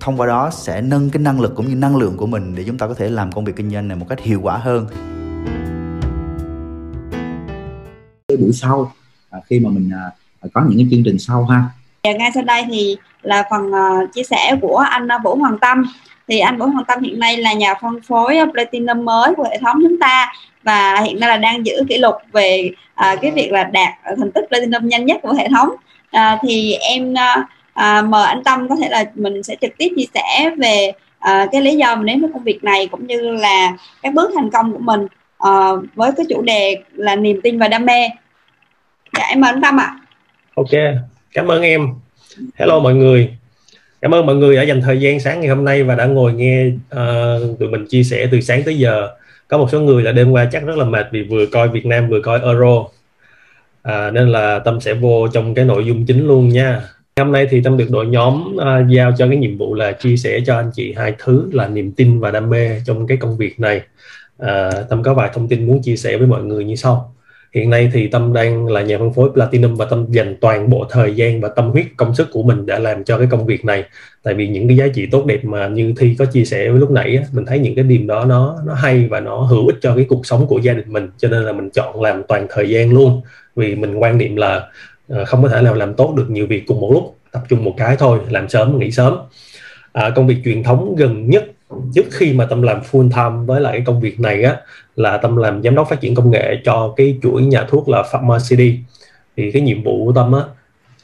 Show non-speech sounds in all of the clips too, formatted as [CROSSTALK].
thông qua đó sẽ nâng cái năng lực cũng như năng lượng của mình để chúng ta có thể làm công việc kinh doanh này một cách hiệu quả hơn. Cái buổi sau à, khi mà mình à, có những cái chương trình sau ha. Và ngay sau đây thì là phần uh, chia sẻ của anh Vũ Hoàng Tâm. Thì anh Vũ Hoàng Tâm hiện nay là nhà phân phối Platinum mới của hệ thống chúng ta và hiện nay là đang giữ kỷ lục về cái việc là đạt thành tích Platinum nhanh nhất của hệ thống. Thì em à, mời anh Tâm có thể là mình sẽ trực tiếp chia sẻ về à, cái lý do mình đến với công việc này cũng như là các bước thành công của mình à, với cái chủ đề là niềm tin và đam mê. Dạ em mời anh Tâm ạ. Ok cảm ơn em. Hello mọi người. Cảm ơn mọi người đã dành thời gian sáng ngày hôm nay và đã ngồi nghe uh, tụi mình chia sẻ từ sáng tới giờ. Có một số người là đêm qua chắc rất là mệt vì vừa coi Việt Nam vừa coi Euro. À, nên là tâm sẽ vô trong cái nội dung chính luôn nha. Hôm nay thì Tâm được đội nhóm uh, giao cho cái nhiệm vụ là chia sẻ cho anh chị hai thứ là niềm tin và đam mê trong cái công việc này. Uh, Tâm có vài thông tin muốn chia sẻ với mọi người như sau. Hiện nay thì Tâm đang là nhà phân phối Platinum và Tâm dành toàn bộ thời gian và tâm huyết công sức của mình để làm cho cái công việc này. Tại vì những cái giá trị tốt đẹp mà như Thi có chia sẻ với lúc nãy, mình thấy những cái điểm đó nó nó hay và nó hữu ích cho cái cuộc sống của gia đình mình. Cho nên là mình chọn làm toàn thời gian luôn. Vì mình quan niệm là Ờ, không có thể nào làm tốt được nhiều việc cùng một lúc tập trung một cái thôi làm sớm nghỉ sớm. À, công việc truyền thống gần nhất trước khi mà tâm làm full time với lại cái công việc này á là tâm làm giám đốc phát triển công nghệ cho cái chuỗi nhà thuốc là Pharma City thì cái nhiệm vụ của tâm á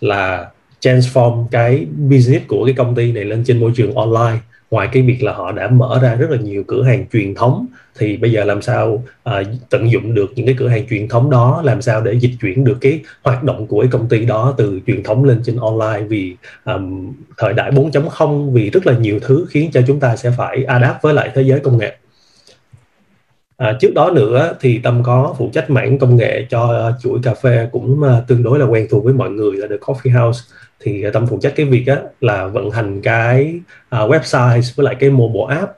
là transform cái business của cái công ty này lên trên môi trường online. Ngoài cái việc là họ đã mở ra rất là nhiều cửa hàng truyền thống thì bây giờ làm sao uh, tận dụng được những cái cửa hàng truyền thống đó làm sao để dịch chuyển được cái hoạt động của cái công ty đó từ truyền thống lên trên online? Vì um, thời đại 4.0 vì rất là nhiều thứ khiến cho chúng ta sẽ phải adapt với lại thế giới công nghệ. À, trước đó nữa thì Tâm có phụ trách mảng công nghệ cho uh, chuỗi cà phê cũng uh, tương đối là quen thuộc với mọi người là The Coffee House. Thì tâm phụ trách cái việc á, là vận hành cái uh, website với lại cái mobile app.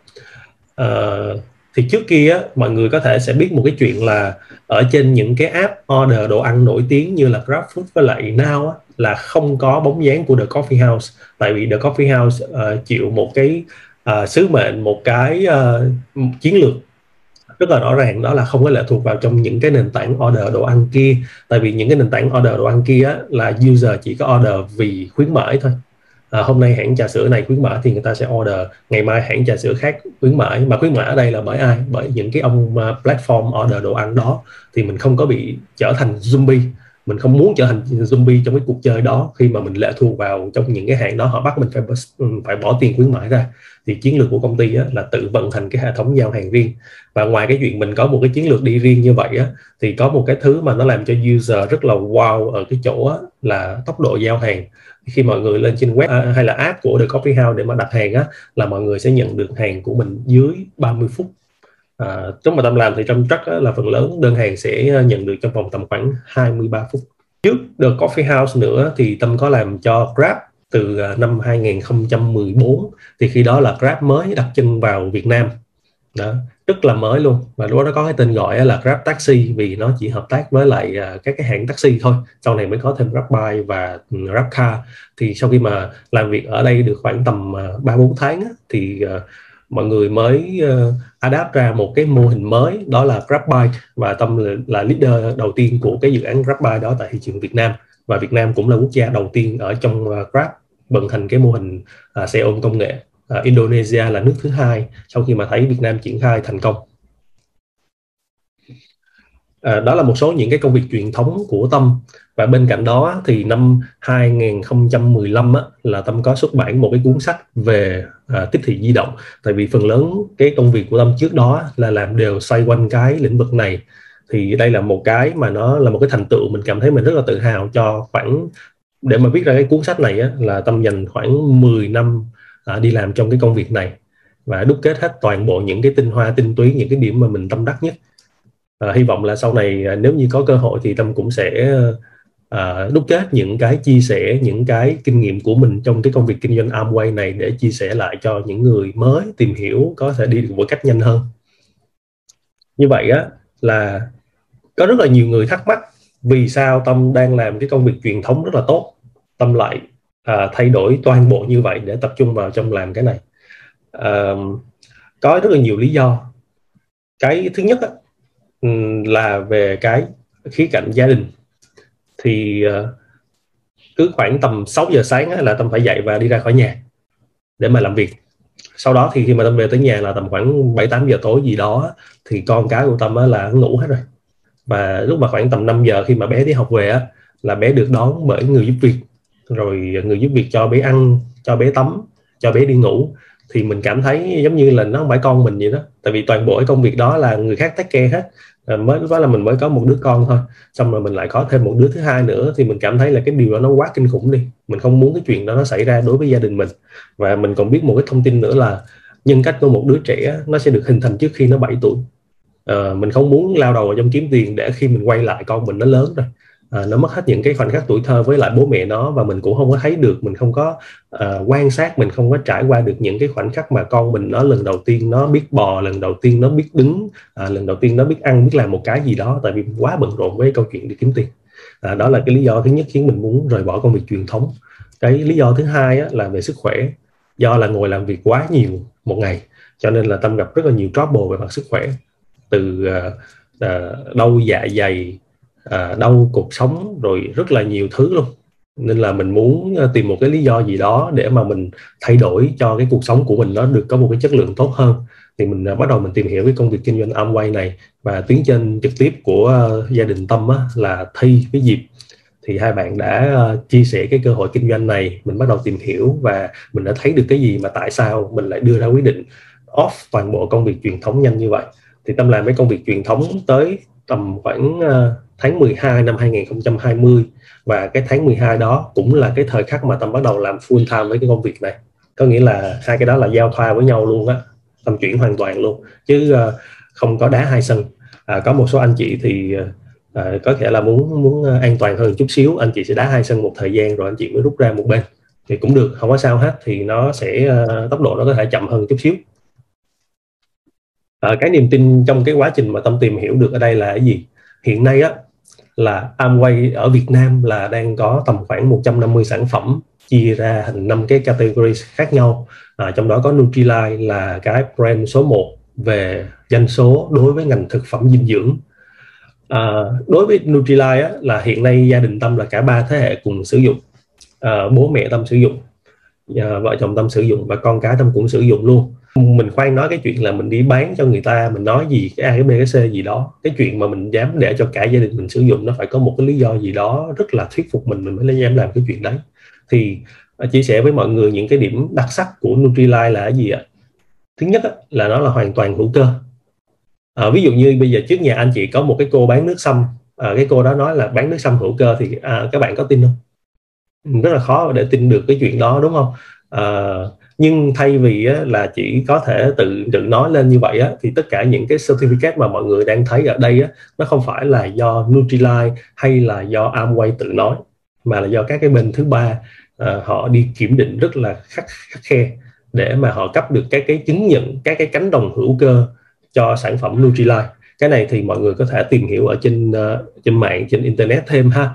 Uh, thì trước kia á, mọi người có thể sẽ biết một cái chuyện là ở trên những cái app order đồ ăn nổi tiếng như là GrabFood với lại Now á, là không có bóng dáng của The Coffee House. Tại vì The Coffee House uh, chịu một cái uh, sứ mệnh một cái uh, chiến lược rất là rõ ràng đó là không có lệ thuộc vào trong những cái nền tảng order đồ ăn kia. Tại vì những cái nền tảng order đồ ăn kia á, là user chỉ có order vì khuyến mãi thôi à, hôm nay hãng trà sữa này khuyến mãi thì người ta sẽ order. Ngày mai hãng trà sữa khác khuyến mãi. Mà khuyến mãi ở đây là bởi ai? Bởi những cái ông uh, platform order đồ ăn đó. Thì mình không có bị trở thành zombie. Mình không muốn trở thành zombie trong cái cuộc chơi đó. Khi mà mình lệ thuộc vào trong những cái hãng đó họ bắt mình phải phải bỏ tiền khuyến mãi ra. Thì chiến lược của công ty á, là tự vận hành cái hệ thống giao hàng riêng. Và ngoài cái chuyện mình có một cái chiến lược đi riêng như vậy á, thì có một cái thứ mà nó làm cho user rất là wow ở cái chỗ á, là tốc độ giao hàng khi mọi người lên trên web à, hay là app của The Coffee House để mà đặt hàng á là mọi người sẽ nhận được hàng của mình dưới 30 phút. À, trong mà tâm làm thì trong chắc là phần lớn đơn hàng sẽ à, nhận được trong vòng tầm khoảng 23 phút. Trước The Coffee House nữa thì tâm có làm cho Grab từ à, năm 2014 thì khi đó là Grab mới đặt chân vào Việt Nam đó rất là mới luôn. Và lúc đó nó có cái tên gọi là Grab Taxi vì nó chỉ hợp tác với lại à, các cái hãng taxi thôi. Sau này mới có thêm Grab Bike và ừ, Grab Car. Thì sau khi mà làm việc ở đây được khoảng tầm à, ba uh, bốn tháng thì à, mọi người mới ờ, adapt ra một cái mô hình mới đó là Grab Bike và tâm là, leader đầu tiên của cái dự án Grab Bike đó tại thị trường Việt Nam. Và Việt Nam cũng là quốc gia đầu tiên ở trong ờ, Grab vận hành cái mô hình xe ôm công nghệ. Ờ, Indonesia là nước thứ hai sau khi mà thấy Việt Nam triển khai thành công. À, đó là một số những cái công việc truyền thống của Tâm. Và bên cạnh đó thì năm 2015 á, là Tâm có xuất bản một cái cuốn sách về à, tiếp thị di động. Tại vì phần lớn cái công việc của Tâm trước đó là làm đều xoay quanh cái lĩnh vực này. Thì đây là một cái mà nó là một cái thành tựu mình cảm thấy mình rất là tự hào cho khoảng để mà viết ra cái cuốn sách này á, là Tâm dành khoảng 10 năm à, đi làm trong cái công việc này và đúc kết hết toàn bộ những cái tinh hoa tinh túy những cái điểm mà mình tâm đắc nhất. À, hy vọng là sau này à, nếu như có cơ hội thì tâm cũng sẽ à, đúc kết những cái chia sẻ những cái kinh nghiệm của mình trong cái công việc kinh doanh Amway này để chia sẻ lại cho những người mới tìm hiểu có thể đi được một cách nhanh hơn. Như vậy á là có rất là nhiều người thắc mắc vì sao tâm đang làm cái công việc truyền thống rất là tốt. Tâm lại à, thay đổi toàn bộ như vậy để tập trung vào trong làm cái này. À, có rất là nhiều lý do. Cái thứ nhất á, ừ, là về cái khía cạnh gia đình. Thì uh, cứ khoảng tầm 6 giờ sáng á, là tâm phải dậy và đi ra khỏi nhà để mà làm việc. Sau đó thì khi mà tâm về tới nhà là tầm khoảng 7 8 giờ tối gì đó thì con cái của tâm á, là ngủ hết rồi. Và lúc mà khoảng tầm 5 giờ khi mà bé đi học về á là bé được đón bởi người giúp việc rồi người giúp việc cho bé ăn cho bé tắm cho bé đi ngủ. Thì mình cảm thấy giống như là nó không phải con mình vậy đó. Tại vì toàn bộ cái công việc đó là người khác take care hết. À, mới lúc đó là mình mới có một đứa con thôi. Xong rồi mình lại có thêm một đứa thứ hai nữa. Thì mình cảm thấy là cái điều đó nó quá kinh khủng đi. Mình không muốn cái chuyện đó nó xảy ra đối với gia đình mình. Và mình còn biết một cái thông tin nữa là nhân cách của một đứa trẻ nó sẽ được hình thành trước khi nó 7 tuổi. À, mình không muốn lao đầu vào trong kiếm tiền để khi mình quay lại con mình nó lớn rồi à, nó mất hết những cái khoảnh khắc tuổi thơ với lại bố mẹ nó và mình cũng không có thấy được mình không có uh, quan sát mình không có trải qua được những cái khoảnh khắc mà con mình nó lần đầu tiên nó biết bò lần đầu tiên nó biết đứng à, lần đầu tiên nó biết ăn biết làm một cái gì đó tại vì quá bận rộn với câu chuyện đi kiếm tiền. À, đó là cái lý do thứ nhất khiến mình muốn rời bỏ công việc truyền thống. Cái lý do thứ hai á, là về sức khỏe. Do là ngồi làm việc quá nhiều một ngày cho nên là tâm gặp rất là nhiều trouble về mặt sức khỏe. Từ uh, uh, đau dạ dày à, đau cuộc sống rồi rất là nhiều thứ luôn. Nên là mình muốn à, tìm một cái lý do gì đó để mà mình thay đổi cho cái cuộc sống của mình nó được có một cái chất lượng tốt hơn. Thì mình à, bắt đầu mình tìm hiểu cái công việc kinh doanh Amway này và tuyến trên trực tiếp của uh, gia đình Tâm á, là Thi với Diệp. Thì hai bạn đã uh, chia sẻ cái cơ hội kinh doanh này mình bắt đầu tìm hiểu và mình đã thấy được cái gì mà tại sao mình lại đưa ra quyết định off toàn bộ công việc truyền thống nhanh như vậy. Thì Tâm làm cái công việc truyền thống tới tầm khoảng uh, tháng 12 năm 2020 và cái tháng 12 đó cũng là cái thời khắc mà Tâm bắt đầu làm full time với cái công việc này. Có nghĩa là hai cái đó là giao thoa với nhau luôn á Tâm chuyển hoàn toàn luôn. Chứ uh, không có đá hai sân. À, có một số anh chị thì uh, có thể là muốn muốn an toàn hơn chút xíu anh chị sẽ đá hai sân một thời gian rồi anh chị mới rút ra một bên. Thì cũng được không có sao hết thì nó sẽ uh, tốc độ nó có thể chậm hơn chút xíu. À, cái niềm tin trong cái quá trình mà tâm tìm hiểu được ở đây là cái gì? Hiện nay á là Amway ở Việt Nam là đang có tầm khoảng 150 sản phẩm chia ra thành năm cái category khác nhau. À, trong đó có Nutrilite là cái brand số 1 về doanh số đối với ngành thực phẩm dinh dưỡng. À, đối với Nutrilite á, là hiện nay gia đình Tâm là cả ba thế hệ cùng sử dụng. À, bố mẹ Tâm sử dụng à, vợ chồng Tâm sử dụng và con cái Tâm cũng sử dụng luôn mình khoan nói cái chuyện là mình đi bán cho người ta mình nói gì cái a cái b cái c gì đó. Cái chuyện mà mình dám để cho cả gia đình mình sử dụng nó phải có một cái lý do gì đó rất là thuyết phục mình mình mới dám làm cái chuyện đấy. Thì à, chia sẻ với mọi người những cái điểm đặc sắc của Nutrilite là cái gì ạ? Thứ nhất là nó là hoàn toàn hữu cơ. À, ví dụ như bây giờ trước nhà anh chị có một cái cô bán nước sâm. À, cái cô đó nói là bán nước sâm hữu cơ thì à, các bạn có tin không? Ừ, rất là khó để tin được cái chuyện đó đúng không? À, nhưng thay vì á, là chỉ có thể tự tự nói lên như vậy á, thì tất cả những cái certificate mà mọi người đang thấy ở đây á, nó không phải là do Nutrilite hay là do Amway tự nói mà là do các cái bên thứ ba à, họ đi kiểm định rất là khắc, khắc khe để mà họ cấp được các cái chứng nhận các cái cánh đồng hữu cơ cho sản phẩm Nutrilite. Cái này thì mọi người có thể tìm hiểu ở trên uh, trên mạng trên internet thêm ha.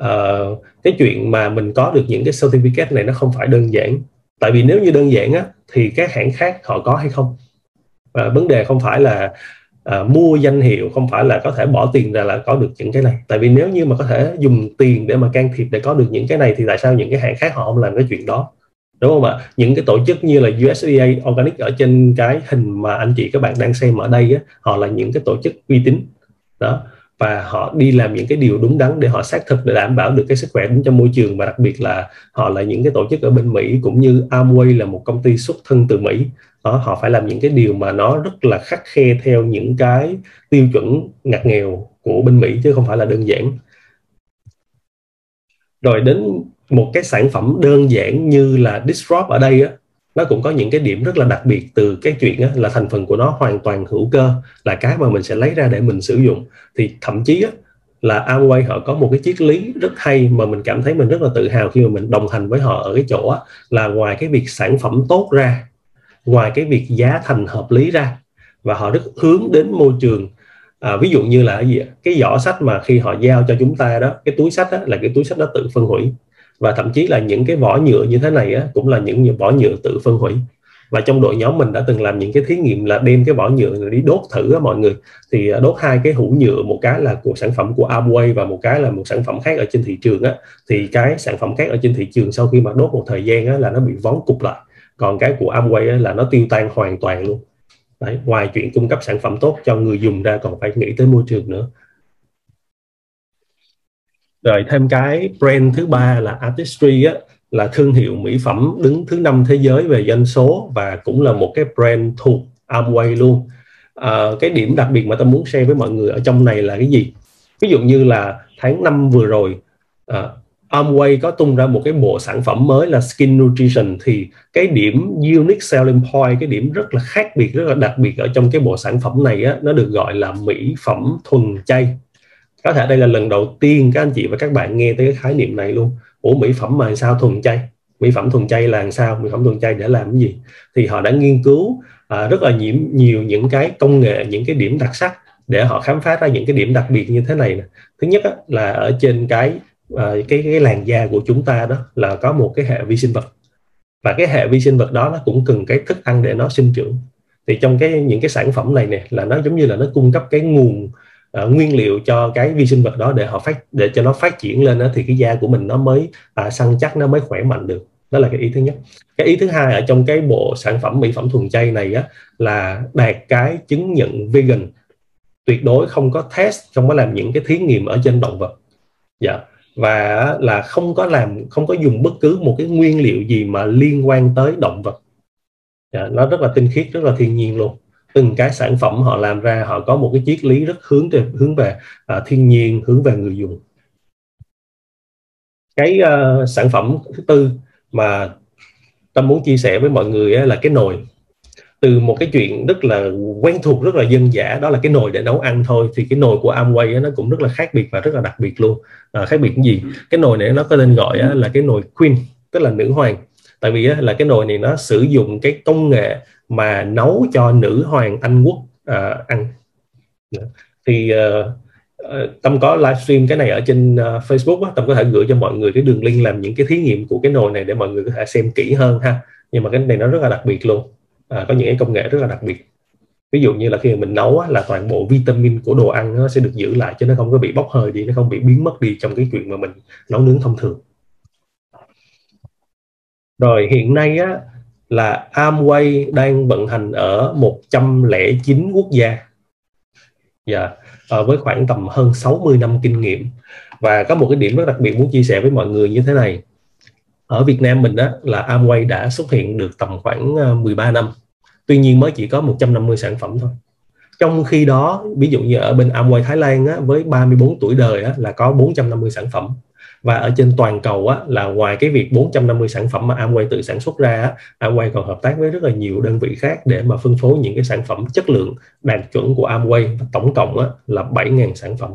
Uh, cái chuyện mà mình có được những cái certificate này nó không phải đơn giản tại vì nếu như đơn giản á thì các hãng khác họ có hay không? Và vấn đề không phải là à, mua danh hiệu không phải là có thể bỏ tiền ra là có được những cái này. Tại vì nếu như mà có thể dùng tiền để mà can thiệp để có được những cái này thì tại sao những cái hãng khác họ không làm cái chuyện đó? Đúng không ạ? Những cái tổ chức như là USDA Organic ở trên cái hình mà anh chị các bạn đang xem ở đây á, họ là những cái tổ chức uy tín. Đó và họ đi làm những cái điều đúng đắn để họ xác thực để đảm bảo được cái sức khỏe đúng cho môi trường. Và đặc biệt là họ là những cái tổ chức ở bên Mỹ cũng như Amway là một công ty xuất thân từ Mỹ. Đó, họ phải làm những cái điều mà nó rất là khắc khe theo những cái tiêu chuẩn ngặt nghèo của bên Mỹ chứ không phải là đơn giản. Rồi đến một cái sản phẩm đơn giản như là Disrupt ở đây á, nó cũng có những cái điểm rất là đặc biệt từ cái chuyện là thành phần của nó hoàn toàn hữu cơ là cái mà mình sẽ lấy ra để mình sử dụng. Thì thậm chí là Amway họ có một cái triết lý rất hay mà mình cảm thấy mình rất là tự hào khi mà mình đồng hành với họ ở cái chỗ là ngoài cái việc sản phẩm tốt ra ngoài cái việc giá thành hợp lý ra và họ rất hướng đến môi trường. À, ví dụ như là cái gì cái giỏ sách mà khi họ giao cho chúng ta đó cái túi sách đó, là cái túi sách đó tự phân hủy và thậm chí là những cái vỏ nhựa như thế này á, cũng là những vỏ nhựa tự phân hủy. Và trong đội nhóm mình đã từng làm những cái thí nghiệm là đem cái vỏ nhựa này đi đốt thử á, mọi người. Thì à, đốt hai cái hũ nhựa một cái là của sản phẩm của Amway và một cái là một sản phẩm khác ở trên thị trường á. Thì cái sản phẩm khác ở trên thị trường sau khi mà đốt một thời gian á, là nó bị vón cục lại. Còn cái của Amway á, là nó tiêu tan hoàn toàn luôn. Đấy, ngoài chuyện cung cấp sản phẩm tốt cho người dùng ra còn phải nghĩ tới môi trường nữa rồi thêm cái brand thứ ba là Artistry á là thương hiệu mỹ phẩm đứng thứ năm thế giới về doanh số và cũng là một cái brand thuộc Amway luôn. À, cái điểm đặc biệt mà tôi muốn share với mọi người ở trong này là cái gì? Ví dụ như là tháng 5 vừa rồi ờ, à, Amway có tung ra một cái bộ sản phẩm mới là Skin Nutrition thì cái điểm unique selling point cái điểm rất là khác biệt rất là đặc biệt ở trong cái bộ sản phẩm này á, nó được gọi là mỹ phẩm thuần chay có thể đây là lần đầu tiên các anh chị và các bạn nghe tới cái khái niệm này luôn. Ủa mỹ phẩm mà sao thuần chay? Mỹ phẩm thuần chay là sao? Mỹ phẩm thuần chay để làm cái gì? Thì họ đã nghiên cứu à, rất là nhiều, nhiều những cái công nghệ những cái điểm đặc sắc để họ khám phá ra những cái điểm đặc biệt như thế này nè. Thứ nhất á, là ở trên cái à, cái cái làn da của chúng ta đó là có một cái hệ vi sinh vật. Và cái hệ vi sinh vật đó nó cũng cần cái thức ăn để nó sinh trưởng. Thì trong cái những cái sản phẩm này nè là nó giống như là nó cung cấp cái nguồn uh, nguyên liệu cho cái vi sinh vật đó để họ phát để cho nó phát triển lên đó, thì cái da của mình nó mới uh, săn chắc nó mới khỏe mạnh được. Đó là cái ý thứ nhất. Cái ý thứ hai ở trong cái bộ sản phẩm mỹ phẩm thuần chay này á là đạt cái chứng nhận vegan. Tuyệt đối không có test không có làm những cái thí nghiệm ở trên động vật. Dạ. Và là không có làm không có dùng bất cứ một cái nguyên liệu gì mà liên quan tới động vật. Dạ, nó rất là tinh khiết rất là thiên nhiên luôn từng cái sản phẩm họ làm ra họ có một cái triết lý rất hướng về hướng về uh, thiên nhiên hướng về người dùng. Cái uh, sản phẩm thứ tư mà tâm muốn chia sẻ với mọi người là cái nồi. Từ một cái chuyện rất là quen thuộc rất là dân dã đó là cái nồi để nấu ăn thôi thì cái nồi của Amway nó cũng rất là khác biệt và rất là đặc biệt luôn. À, khác biệt cái gì? Cái nồi này nó có tên gọi là cái nồi queen tức là nữ hoàng tại vì là cái nồi này nó sử dụng cái công nghệ mà nấu cho nữ hoàng Anh quốc uh, ăn. Dạ. Thì uh, tâm có livestream cái này ở trên uh, Facebook á, tâm có thể gửi cho mọi người cái đường link làm những cái thí nghiệm của cái nồi này để mọi người có thể xem kỹ hơn ha. Nhưng mà cái này nó rất là đặc biệt luôn. À, có những cái công nghệ rất là đặc biệt. Ví dụ như là khi mình nấu á, là toàn bộ vitamin của đồ ăn nó sẽ được giữ lại cho nó không có bị bốc hơi đi nó không bị biến mất đi trong cái chuyện mà mình nấu nướng thông thường rồi hiện nay á, là Amway đang vận hành ở 109 quốc gia. Dạ yeah. với khoảng tầm hơn 60 năm kinh nghiệm. Và có một cái điểm rất đặc biệt muốn chia sẻ với mọi người như thế này. Ở Việt Nam mình đó là Amway đã xuất hiện được tầm khoảng ờ, 13 năm. Tuy nhiên mới chỉ có 150 sản phẩm thôi. Trong khi đó ví dụ như ở bên Amway Thái Lan á, với 34 tuổi đời á, là có 450 sản phẩm và ở trên toàn cầu á, là ngoài cái việc 450 sản phẩm mà Amway tự sản xuất ra á, Amway còn hợp tác với rất là nhiều đơn vị khác để mà phân phối những cái sản phẩm chất lượng đạt chuẩn của Amway. Và tổng cộng á, là 7.000 sản phẩm.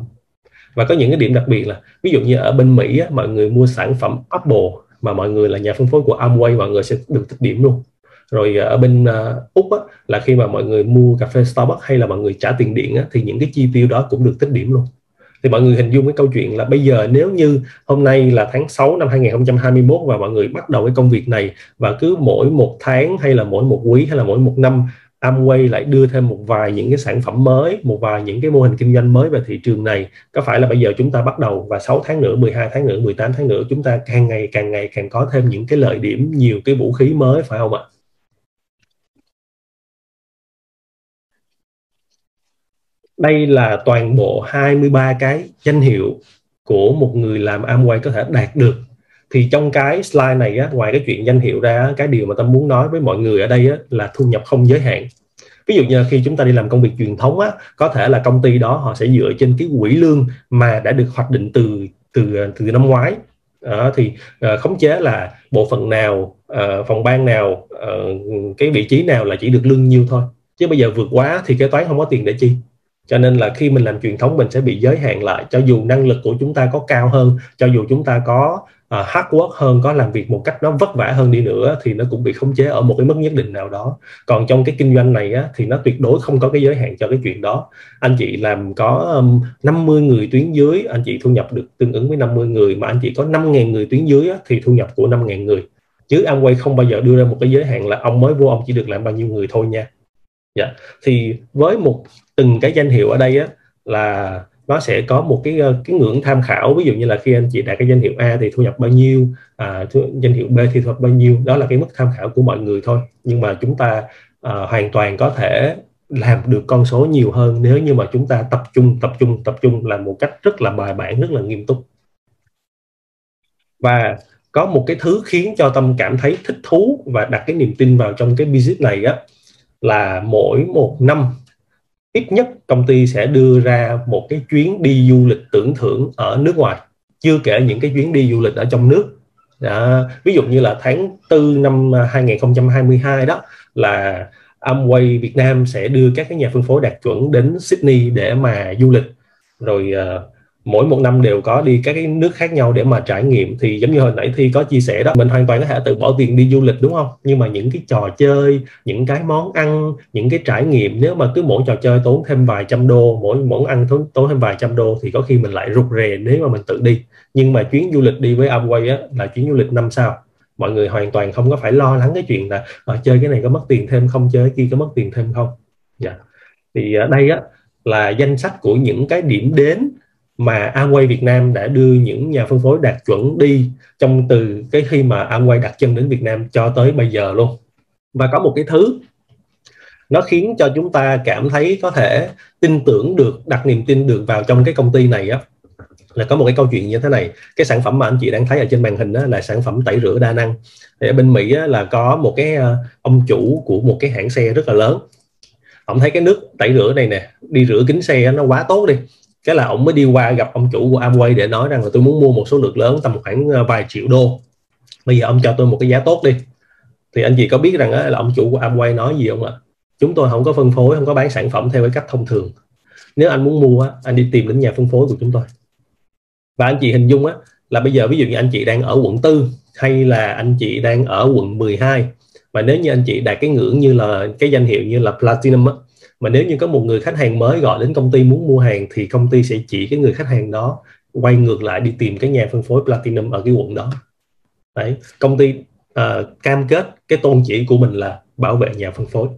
Và có những cái điểm đặc biệt là ví dụ như ở bên Mỹ á, mọi người mua sản phẩm Apple mà mọi người là nhà phân phối của Amway mọi người sẽ được tích điểm luôn. Rồi ờ, ở bên uh, úc á, là khi mà mọi người mua cà phê Starbucks hay là mọi người trả tiền điện á, thì những cái chi tiêu đó cũng được tích điểm luôn thì mọi người hình dung cái câu chuyện là bây giờ nếu như hôm nay là tháng 6 năm 2021 và mọi người bắt đầu cái công việc này và cứ mỗi một tháng hay là mỗi một quý hay là mỗi một năm Amway lại đưa thêm một vài những cái sản phẩm mới, một vài những cái mô hình kinh doanh mới về thị trường này. Có phải là bây giờ chúng ta bắt đầu và 6 tháng nữa, 12 tháng nữa, 18 tháng nữa chúng ta càng ngày càng ngày càng có thêm những cái lợi điểm, nhiều cái vũ khí mới phải không ạ? Đây là toàn bộ 23 cái danh hiệu của một người làm Amway có thể đạt được. Thì trong cái slide này á, ngoài cái chuyện danh hiệu ra cái điều mà tâm muốn nói với mọi người ở đây á, là thu nhập không giới hạn. Ví dụ như khi chúng ta đi làm công việc truyền thống á, có thể là công ty đó họ sẽ dựa trên cái quỹ lương mà đã được hoạch định từ từ từ năm ngoái. À, thì à, khống chế là bộ phận nào à, phòng ban nào à, cái vị trí nào là chỉ được lương nhiêu thôi. Chứ bây giờ vượt quá thì kế toán không có tiền để chi cho nên là khi mình làm truyền thống mình sẽ bị giới hạn lại. Cho dù năng lực của chúng ta có cao hơn cho dù chúng ta có uh, hard work hơn có làm việc một cách nó vất vả hơn đi nữa thì nó cũng bị khống chế ở một cái mức nhất định nào đó. Còn trong cái kinh doanh này á, thì nó tuyệt đối không có cái giới hạn cho cái chuyện đó. Anh chị làm có um, 50 người tuyến dưới anh chị thu nhập được tương ứng với 50 người mà anh chị có 5.000 người tuyến dưới á, thì thu nhập của 5.000 người. Chứ Amway không bao giờ đưa ra một cái giới hạn là ông mới vô ông chỉ được làm bao nhiêu người thôi nha dạ. Thì với một từng cái danh hiệu ở đây á là nó sẽ có một cái ờ, cái ngưỡng tham khảo. Ví dụ như là khi anh chị đạt cái danh hiệu A thì thu nhập bao nhiêu à, thu, danh hiệu B thì thu nhập bao nhiêu đó là cái mức tham khảo của mọi người thôi. Nhưng mà chúng ta à, hoàn toàn có thể làm được con số nhiều hơn nếu như mà chúng ta tập trung tập trung tập trung làm một cách rất là bài bản rất là nghiêm túc. Và có một cái thứ khiến cho tâm cảm thấy thích thú và đặt cái niềm tin vào trong cái business này á là mỗi một năm ít nhất công ty sẽ đưa ra một cái chuyến đi du lịch tưởng thưởng ở nước ngoài chưa kể những cái chuyến đi du lịch ở trong nước đó. ví dụ như là tháng 4 năm 2022 đó là Amway Việt Nam sẽ đưa các cái nhà phân phối đạt chuẩn đến Sydney để mà du lịch rồi uh, mỗi một năm đều có đi các cái nước khác nhau để mà trải nghiệm. Thì giống như hồi nãy thi có chia sẻ đó mình hoàn toàn có thể tự bỏ tiền đi du lịch đúng không? Nhưng mà những cái trò chơi những cái món ăn những cái trải nghiệm nếu mà cứ mỗi trò chơi tốn thêm vài trăm đô mỗi món ăn tốn, tốn thêm vài trăm đô thì có khi mình lại rụt rè nếu mà mình tự đi. Nhưng mà chuyến du lịch đi với Amway á là chuyến du lịch năm sao. Mọi người hoàn toàn không có phải lo lắng cái chuyện là à, chơi cái này có mất tiền thêm không chơi cái kia có mất tiền thêm không? Dạ. Yeah. thì ở đây á là danh sách của những cái điểm đến mà Amway Việt Nam đã đưa những nhà phân phối đạt chuẩn đi trong từ cái khi mà Amway đặt chân đến Việt Nam cho tới bây giờ luôn. Và có một cái thứ nó khiến cho chúng ta cảm thấy có thể tin tưởng được đặt niềm tin được vào trong cái công ty này á là có một cái câu chuyện như thế này. Cái sản phẩm mà anh chị đang thấy ở trên màn hình đó là sản phẩm tẩy rửa đa năng. Thì ở bên Mỹ á, là có một cái ờ, ông chủ của một cái hãng xe rất là lớn. Ông thấy cái nước tẩy rửa này nè đi rửa kính xe nó quá tốt đi cái là ông mới đi qua gặp ông chủ của Amway để nói rằng là tôi muốn mua một số lượng lớn tầm khoảng ờ, vài triệu đô. Bây giờ ông cho tôi một cái giá tốt đi. Thì anh chị có biết rằng là ông chủ của Amway nói gì không ạ? Chúng tôi không có phân phối, không có bán sản phẩm theo cái cách thông thường. Nếu anh muốn mua anh đi tìm đến nhà phân phối của chúng tôi. Và anh chị hình dung á, là bây giờ ví dụ như anh chị đang ở quận tư hay là anh chị đang ở quận 12 và nếu như anh chị đạt cái ngưỡng như là cái danh hiệu như là platinum á mà nếu như có một người khách hàng mới gọi đến công ty muốn mua hàng thì công ty sẽ chỉ cái người khách hàng đó quay ngược lại đi tìm cái nhà phân phối platinum ở cái quận đó. Đấy công ty uh, cam kết cái tôn chỉ của mình là bảo vệ nhà phân phối.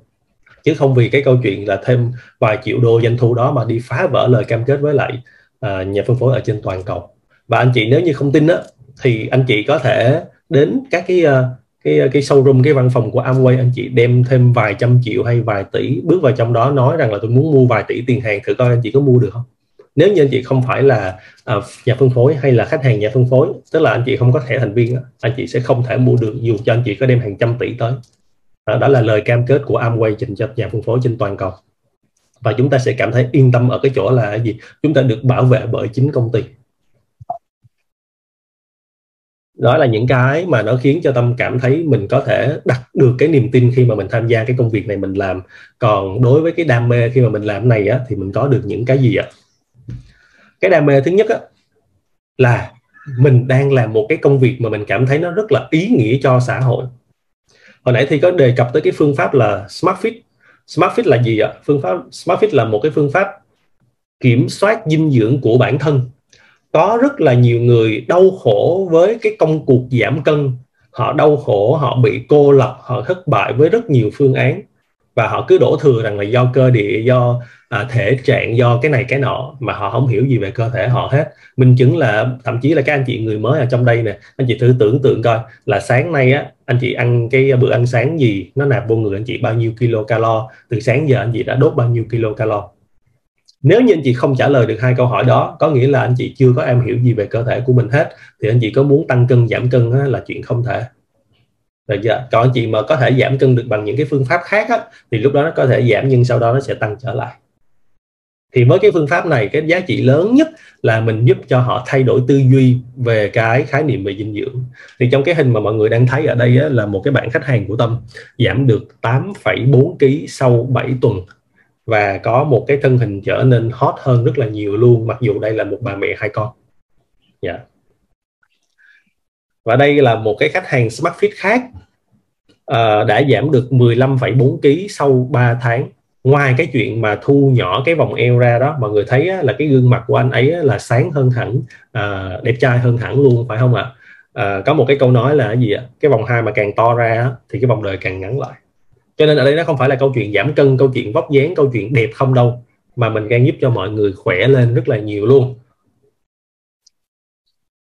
Chứ không vì cái câu chuyện là thêm vài triệu đô doanh thu đó mà đi phá vỡ lời cam kết với lại uh, nhà phân phối ở trên toàn cầu. Và anh chị nếu như không tin á thì anh chị có thể đến các cái uh, cái cái showroom cái văn phòng của Amway anh chị đem thêm vài trăm triệu hay vài tỷ bước vào trong đó nói rằng là tôi muốn mua vài tỷ tiền hàng thử coi anh chị có mua được không? Nếu như anh chị không phải là uh, nhà phân phối hay là khách hàng nhà phân phối tức là anh chị không có thẻ thành viên anh chị sẽ không thể mua được dù cho anh chị có đem hàng trăm tỷ tới. Đó, đó là lời cam kết của Amway dành cho nhà phân phối trên toàn cầu. Và chúng ta sẽ cảm thấy yên tâm ở cái chỗ là gì? Chúng ta được bảo vệ bởi chính công ty đó là những cái mà nó khiến cho tâm cảm thấy mình có thể đặt được cái niềm tin khi mà mình tham gia cái công việc này mình làm. Còn đối với cái đam mê khi mà mình làm này á, thì mình có được những cái gì ạ? Cái đam mê thứ nhất á, là mình đang làm một cái công việc mà mình cảm thấy nó rất là ý nghĩa cho xã hội. Hồi nãy thì có đề cập tới cái phương pháp là smart fit. Smart fit là gì ạ? Phương pháp, smart fit là một cái phương pháp kiểm soát dinh dưỡng của bản thân có rất là nhiều người đau khổ với cái công cuộc giảm cân. Họ đau khổ họ bị cô lập họ thất bại với rất nhiều phương án. Và họ cứ đổ thừa rằng là do cơ địa do à, thể trạng do cái này cái nọ mà họ không hiểu gì về cơ thể họ hết. Minh chứng là thậm chí là các anh chị người mới ở trong đây nè anh chị thử tưởng tượng coi là sáng nay á anh chị ăn cái bữa ăn sáng gì nó nạp vô người anh chị bao nhiêu kilo calo từ sáng giờ anh chị đã đốt bao nhiêu kilo calo nếu như anh chị không trả lời được hai câu hỏi đó có nghĩa là anh chị chưa có em hiểu gì về cơ thể của mình hết thì anh chị có muốn tăng cân giảm cân á, là chuyện không thể. Được chưa? Dạ, còn anh chị mà có thể giảm cân được bằng những cái phương pháp khác á, thì lúc đó nó có thể giảm nhưng sau đó nó sẽ tăng trở lại. Thì với cái phương pháp này cái giá trị lớn nhất là mình giúp cho họ thay đổi tư duy về cái khái niệm về dinh dưỡng. Thì trong cái hình mà mọi người đang thấy ở đây á, là một cái bạn khách hàng của tâm giảm được 8,4 kg sau 7 tuần và có một cái thân hình trở nên hot hơn rất là nhiều luôn mặc dù đây là một bà mẹ hai con. Yeah. và đây là một cái khách hàng smart fit khác. Uh, đã giảm được 15,4 kg sau 3 tháng. Ngoài cái chuyện mà thu nhỏ cái vòng eo ra đó mọi người thấy á, là cái gương mặt của anh ấy á, là sáng hơn hẳn à, đẹp trai hơn hẳn luôn phải không ạ? À, có một cái câu nói là cái gì ạ? Cái vòng hai mà càng to ra á, thì cái vòng đời càng ngắn lại cho nên ở đây nó không phải là câu chuyện giảm cân câu chuyện vóc dáng câu chuyện đẹp không đâu mà mình đang giúp cho mọi người khỏe lên rất là nhiều luôn.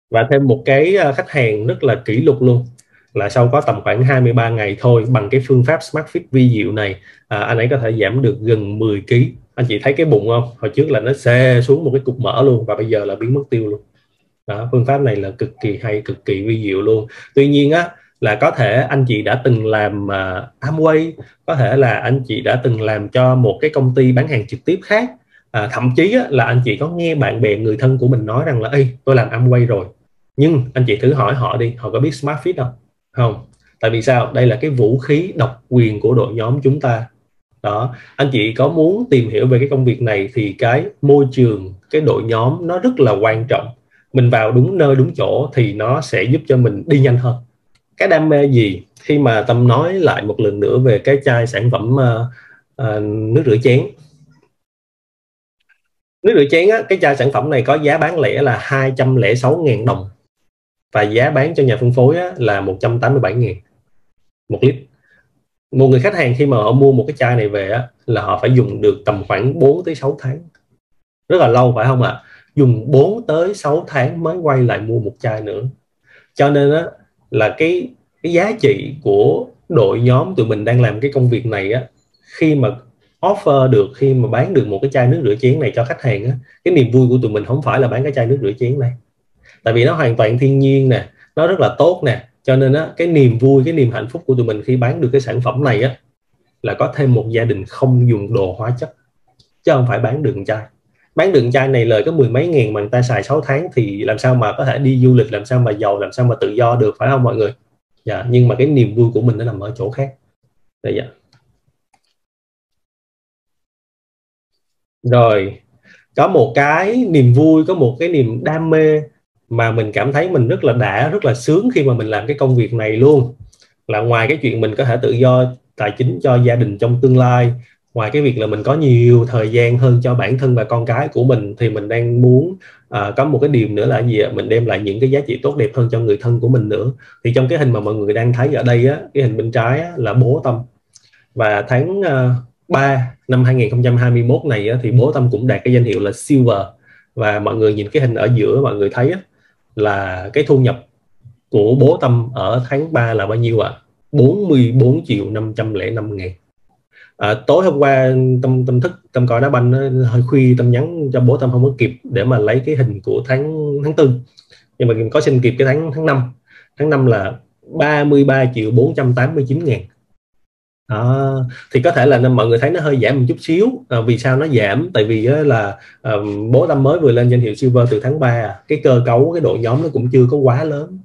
Và thêm một cái ờ, khách hàng rất là kỷ lục luôn là sau có tầm khoảng 23 ngày thôi bằng cái phương pháp Smart Fit vi diệu này à, anh ấy có thể giảm được gần 10 kg anh chị thấy cái bụng không? Hồi trước là nó xe xuống một cái cục mỡ luôn và bây giờ là biến mất tiêu luôn. Đó, phương pháp này là cực kỳ hay cực kỳ vi diệu luôn. Tuy nhiên á là có thể anh chị đã từng làm uh, Amway có thể là anh chị đã từng làm cho một cái công ty bán hàng trực tiếp khác. À, thậm chí á, là anh chị có nghe bạn bè người thân của mình nói rằng là Ê, tôi làm Amway rồi. Nhưng anh chị thử hỏi họ đi họ có biết Smart Fit không? Không. Tại vì sao? Đây là cái vũ khí độc quyền của đội nhóm chúng ta. Đó. Anh chị có muốn tìm hiểu về cái công việc này thì cái môi trường cái đội nhóm nó rất là quan trọng. Mình vào đúng nơi đúng chỗ thì nó sẽ giúp cho mình đi nhanh hơn cái đam mê gì khi mà tâm nói lại một lần nữa về cái chai sản phẩm uh, uh, nước rửa chén? Nước rửa chén á, cái chai sản phẩm này có giá bán lẻ là 206.000 đồng và giá bán cho nhà phân phối á, là 187 000 một lít. Một người khách hàng khi mà họ mua một cái chai này về á, là họ phải dùng được tầm khoảng 4 tới 6 tháng. Rất là lâu phải không ạ? À? dùng 4 tới 6 tháng mới quay lại mua một chai nữa. Cho nên á, là cái cái giá trị của đội nhóm tụi mình đang làm cái công việc này á, khi mà offer được, khi mà bán được một cái chai nước rửa chén này cho khách hàng á, cái niềm vui của tụi mình không phải là bán cái chai nước rửa chén này. Tại vì nó hoàn toàn thiên nhiên nè, nó rất là tốt nè, cho nên á, cái niềm vui, cái niềm hạnh phúc của tụi mình khi bán được cái sản phẩm này á, là có thêm một gia đình không dùng đồ hóa chất, chứ không phải bán đường chai bán đường chai này lời có mười mấy ngàn mà người ta xài 6 tháng thì làm sao mà có thể đi du lịch, làm sao mà giàu, làm sao mà tự do được, phải không mọi người? Dạ nhưng mà cái niềm vui của mình nó nằm ở chỗ khác. Dạ dạ rồi, có một cái niềm vui, có một cái niềm đam mê mà mình cảm thấy mình rất là đã, rất là sướng khi mà mình làm cái công việc này luôn. Là ngoài cái chuyện mình có thể tự do tài chính cho gia đình trong tương lai ngoài cái việc là mình có nhiều thời gian hơn cho bản thân và con cái của mình thì mình đang muốn uh, có một cái điểm nữa là gì ạ mình đem lại những cái giá trị tốt đẹp hơn cho người thân của mình nữa thì trong cái hình mà mọi người đang thấy ở đây á cái hình bên trái á, là bố tâm và tháng à, uh, 3 năm 2021 này á, thì bố tâm cũng đạt cái danh hiệu là silver và mọi người nhìn cái hình ở giữa mọi người thấy á, là cái thu nhập của bố tâm ở tháng 3 là bao nhiêu ạ? À? 44 triệu 505 ngàn à, tối hôm qua tâm tâm thức tâm coi đá banh nó hơi khuya tâm nhắn cho bố tâm không có kịp để mà lấy cái hình của tháng tháng tư. Nhưng mà có xin kịp cái tháng tháng năm. Tháng năm là 33 triệu 489 ngàn. À, thì có thể là mọi người thấy nó hơi giảm một chút xíu. À, vì sao nó giảm? Tại vì là à, bố tâm mới vừa lên danh hiệu silver từ tháng 3 à. cái cơ cấu cái đội nhóm nó cũng chưa có quá lớn.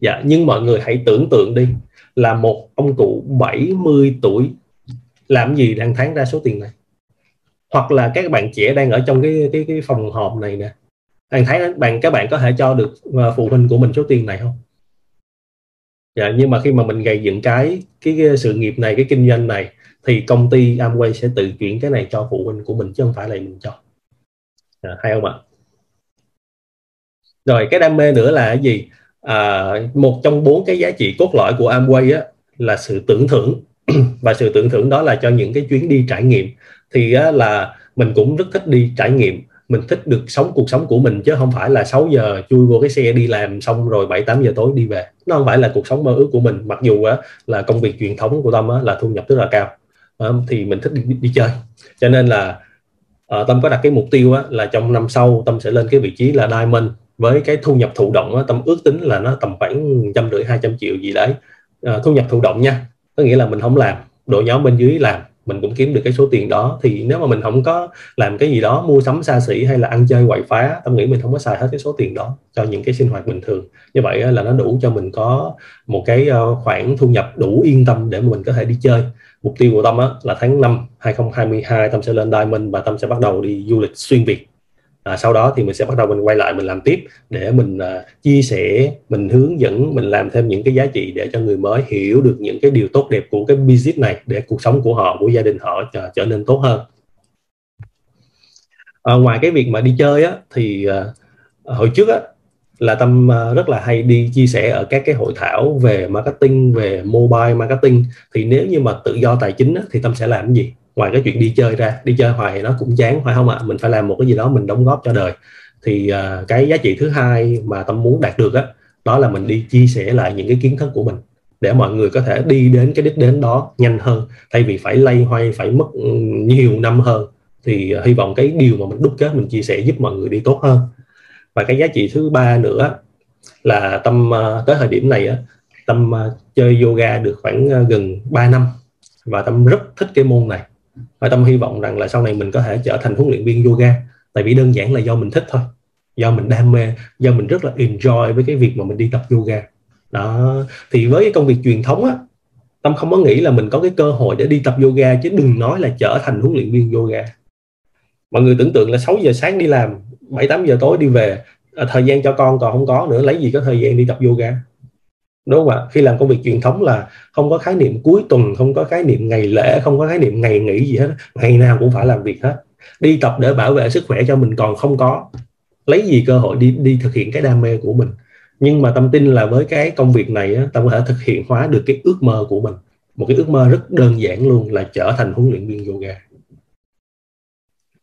Dạ nhưng mọi người hãy tưởng tượng đi là một ông cụ 70 tuổi làm gì đang tháng ra số tiền này? Hoặc là các bạn trẻ đang ở trong cái cái, cái phòng họp này nè anh thấy bạn các bạn có thể cho được ờ, phụ huynh của mình số tiền này không? Dạ, nhưng mà khi mà mình gây dựng cái, cái cái sự nghiệp này cái kinh doanh này thì công ty Amway sẽ tự chuyển cái này cho phụ huynh của mình chứ không phải là mình cho. Dạ, hay không ạ? Rồi cái đam mê nữa là cái gì? À, một trong bốn cái giá trị cốt lõi của Amway á, là sự tưởng thưởng. [CLEARS THROAT] và sự tưởng thưởng đó là cho những cái chuyến đi trải nghiệm. Thì á, là mình cũng rất thích đi trải nghiệm. Mình thích được sống cuộc sống của mình chứ không phải là 6 giờ chui vô cái xe đi làm xong rồi 7 8 giờ tối đi về. Nó không phải là cuộc sống mơ ước của mình mặc dù á, là công việc truyền thống của tâm á, là thu nhập rất là cao. À, thì mình thích đi, đi chơi. Cho nên là à, tâm có đặt cái mục tiêu á, là trong năm sau tâm sẽ lên cái vị trí là diamond. Với cái thu nhập thụ động á, tâm ước tính là nó tầm khoảng trăm rưỡi hai trăm triệu gì đấy. À, thu nhập thụ động nha có nghĩa là mình không làm đội nhóm bên dưới làm mình cũng kiếm được cái số tiền đó. Thì nếu mà mình không có làm cái gì đó mua sắm xa xỉ hay là ăn chơi quậy phá tâm nghĩ mình không có xài hết cái số tiền đó cho những cái sinh hoạt bình thường. Như vậy là nó đủ cho mình có một cái ờ, khoản thu nhập đủ yên tâm để mà mình có thể đi chơi. Mục tiêu của tâm á, là tháng 5 2022 tâm sẽ lên Diamond và tâm sẽ bắt đầu đi du lịch xuyên Việt à, sau đó thì mình sẽ bắt đầu mình quay lại mình làm tiếp để mình à, chia sẻ mình hướng dẫn mình làm thêm những cái giá trị để cho người mới hiểu được những cái điều tốt đẹp của cái business này để cuộc sống của họ của gia đình họ trở, trở nên tốt hơn. À, ngoài cái việc mà đi chơi á thì à, hồi trước á là tâm à, rất là hay đi chia sẻ ở các cái hội thảo về marketing về mobile marketing. Thì nếu như mà tự do tài chính á, thì tâm sẽ làm cái gì? Ngoài cái chuyện đi chơi ra đi chơi hoài thì nó cũng chán phải không ạ mình phải làm một cái gì đó mình đóng góp cho đời. Thì uh, cái giá trị thứ hai mà tâm muốn đạt được á đó là mình đi chia sẻ lại những cái kiến thức của mình để mọi người có thể đi đến cái đích đến đó nhanh hơn. Thay vì phải lay hoay phải mất ừ, nhiều năm hơn thì uh, hy vọng cái điều mà mình đúc kết mình chia sẻ giúp mọi người đi tốt hơn. Và cái giá trị thứ ba nữa là tâm uh, tới thời điểm này á tâm uh, chơi yoga được khoảng uh, gần 3 năm. Và tâm rất thích cái môn này và tâm hy vọng rằng là sau này mình có thể trở thành huấn luyện viên yoga. Tại vì đơn giản là do mình thích thôi. Do mình đam mê, do mình rất là enjoy với cái việc mà mình đi tập yoga. Đó. Thì với cái công việc truyền thống á, tâm không có nghĩ là mình có cái cơ hội để đi tập yoga, chứ đừng nói là trở thành huấn luyện viên yoga. Mọi người tưởng tượng là 6 giờ sáng đi làm 7 8 giờ tối đi về. Ờ, thời gian cho con còn không có nữa, lấy gì có thời gian đi tập yoga? Đúng không ạ? Khi làm công việc truyền thống là không có khái niệm cuối tuần, không có khái niệm ngày lễ, không có khái niệm ngày nghỉ gì hết ngày nào cũng phải làm việc hết. Đi tập để bảo vệ sức khỏe cho mình còn không có lấy gì cơ hội đi đi thực hiện cái đam mê của mình. Nhưng mà tâm tin là với cái công việc này tâm có thể thực hiện hóa được cái ước mơ của mình. Một cái ước mơ rất đơn giản luôn là trở thành huấn luyện viên yoga.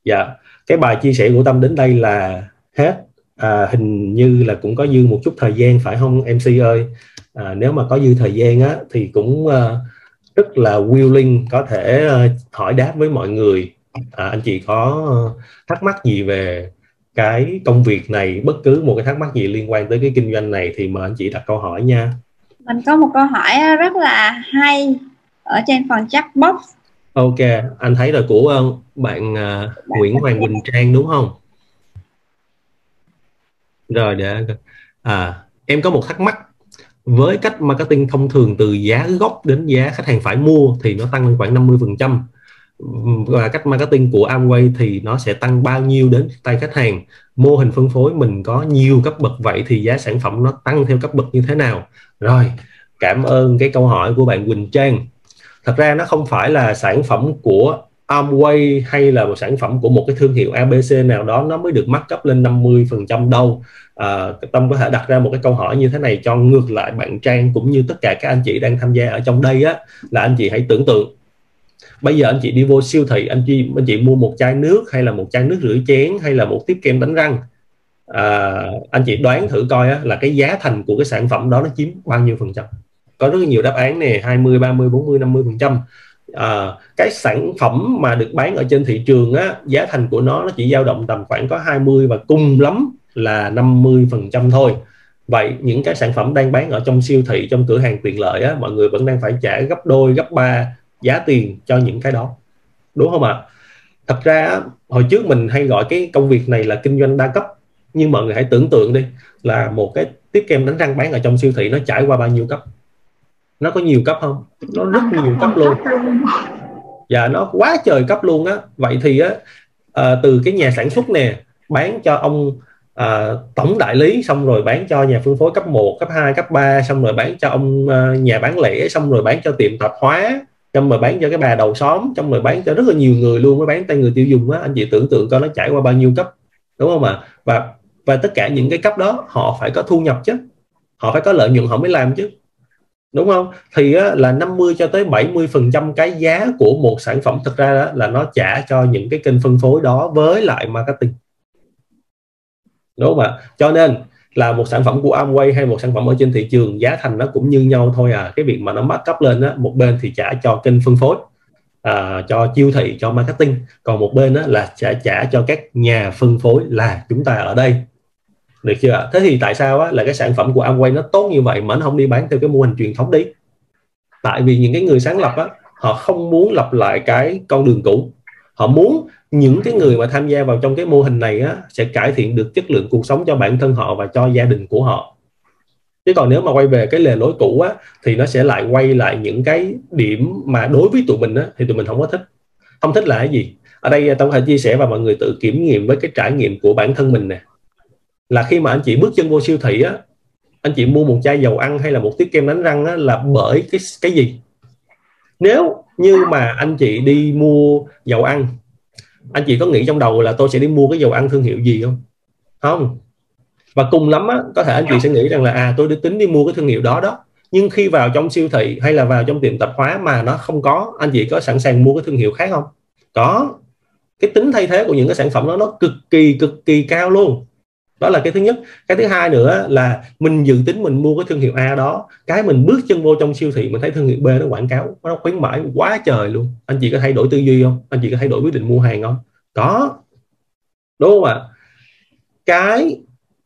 Dạ. Cái bài chia sẻ của tâm đến đây là hết à, hình như là cũng có dư một chút thời gian phải không mc ơi? À, nếu mà có dư thời gian á thì cũng uh, rất là willing có thể uh, hỏi đáp với mọi người. À, anh chị có uh, thắc mắc gì về cái công việc này bất cứ một cái thắc mắc gì liên quan tới cái kinh doanh này thì mời anh chị đặt câu hỏi nha. Mình có một câu hỏi rất là hay ở trên phần chat box. Ok anh thấy rồi của bạn uh, Nguyễn Hoàng Quỳnh Trang đúng không rồi để à em có một thắc mắc. Với cách marketing thông thường từ giá gốc đến giá khách hàng phải mua thì nó tăng lên khoảng 50% và cách marketing của Amway thì nó sẽ tăng bao nhiêu đến tay khách hàng? Mô hình phân phối mình có nhiều cấp bậc vậy thì giá sản phẩm nó tăng theo cấp bậc như thế nào? Rồi, cảm ơn cái câu hỏi của bạn Quỳnh Trang. Thật ra nó không phải là sản phẩm của Amway hay là một sản phẩm của một cái thương hiệu ABC nào đó nó mới được mắc cấp lên 50% đâu. À, Tâm có thể đặt ra một cái câu hỏi như thế này cho ngược lại bạn Trang cũng như tất cả các anh chị đang tham gia ở trong đây á là anh chị hãy tưởng tượng. Bây giờ anh chị đi vô siêu thị anh chị anh chị mua một chai nước hay là một chai nước rửa chén hay là một tiếp kem đánh răng. À, anh chị đoán thử coi á, là cái giá thành của cái sản phẩm đó nó chiếm bao nhiêu phần trăm. Có rất nhiều đáp án nè 20 30 40 50 phần trăm à, cái sản phẩm mà được bán ở trên thị trường á giá thành của nó nó chỉ dao động tầm khoảng có 20 và cùng lắm là 50 phần trăm thôi. Vậy những cái sản phẩm đang bán ở trong siêu thị trong cửa hàng tiện lợi á mọi người vẫn đang phải trả gấp đôi gấp ba giá tiền cho những cái đó. Đúng không ạ? Thật ra hồi trước mình hay gọi cái công việc này là kinh doanh đa cấp nhưng mọi người hãy tưởng tượng đi là một cái tiếp kem đánh răng bán ở trong siêu thị nó trải qua bao nhiêu cấp nó có nhiều cấp không? Nó rất nhiều cấp luôn. và nó quá trời cấp luôn á. Vậy thì á à, từ cái nhà sản xuất nè bán cho ông à, tổng đại lý xong rồi bán cho nhà phân phối cấp 1, cấp 2, cấp 3 xong rồi bán cho ông à, nhà bán lẻ xong rồi bán cho tiệm tạp hóa xong rồi bán cho cái bà đầu xóm xong rồi bán cho rất là nhiều người luôn mới bán tay người tiêu dùng á. Anh chị tưởng tượng coi nó trải qua bao nhiêu cấp đúng không ạ? À? và và tất cả những cái cấp đó họ phải có thu nhập chứ. Họ phải có lợi nhuận họ mới làm chứ đúng không? Thì á, là 50 cho tới 70 phần trăm cái giá của một sản phẩm thực ra đó, là nó trả cho những cái kênh phân phối đó với lại marketing. Đúng không ạ? Cho nên là một sản phẩm của Amway hay một sản phẩm ở trên thị trường giá thành nó cũng như nhau thôi à. Cái việc mà nó mắc cấp lên á một bên thì trả cho kênh phân phối à, cho chiêu thị cho marketing. Còn một bên á, là trả trả cho các nhà phân phối là chúng ta ở đây được chưa ạ? Thế thì tại sao á, là cái sản phẩm của Amway nó tốt như vậy mà nó không đi bán theo cái mô hình truyền thống đi? Tại vì những cái người sáng lập á họ không muốn lặp lại cái con đường cũ. Họ muốn những cái người mà tham gia vào trong cái mô hình này á, sẽ cải thiện được chất lượng cuộc sống cho bản thân họ và cho gia đình của họ. Chứ còn nếu mà quay về cái lề lối cũ á thì nó sẽ lại quay lại những cái điểm mà đối với tụi mình á thì tụi mình không có thích. Không thích là cái gì? Ở đây tôi có thể chia sẻ và mọi người tự kiểm nghiệm với cái trải nghiệm của bản thân mình nè là khi mà anh chị bước chân vô siêu thị á anh chị mua một chai dầu ăn hay là một tiết kem đánh răng á, là bởi cái cái gì? Nếu như mà anh chị đi mua dầu ăn anh chị có nghĩ trong đầu là tôi sẽ đi mua cái dầu ăn thương hiệu gì không? Không. Và cùng lắm á, có thể anh chị sẽ nghĩ rằng là à tôi đi tính đi mua cái thương hiệu đó đó. Nhưng khi vào trong siêu thị hay là vào trong tiệm tạp hóa mà nó không có anh chị có sẵn sàng mua cái thương hiệu khác không? Có. Cái tính thay thế của những cái sản phẩm đó nó cực kỳ cực kỳ cao luôn đó là cái thứ nhất. Cái thứ hai nữa là mình dự tính mình mua cái thương hiệu A đó, cái mình bước chân vô trong siêu thị, mình thấy thương hiệu B nó quảng cáo, nó khuyến mãi quá trời luôn. Anh chị có thay đổi tư duy không? Anh chị có thay đổi quyết định mua hàng không? Có. Đúng không ạ? Cái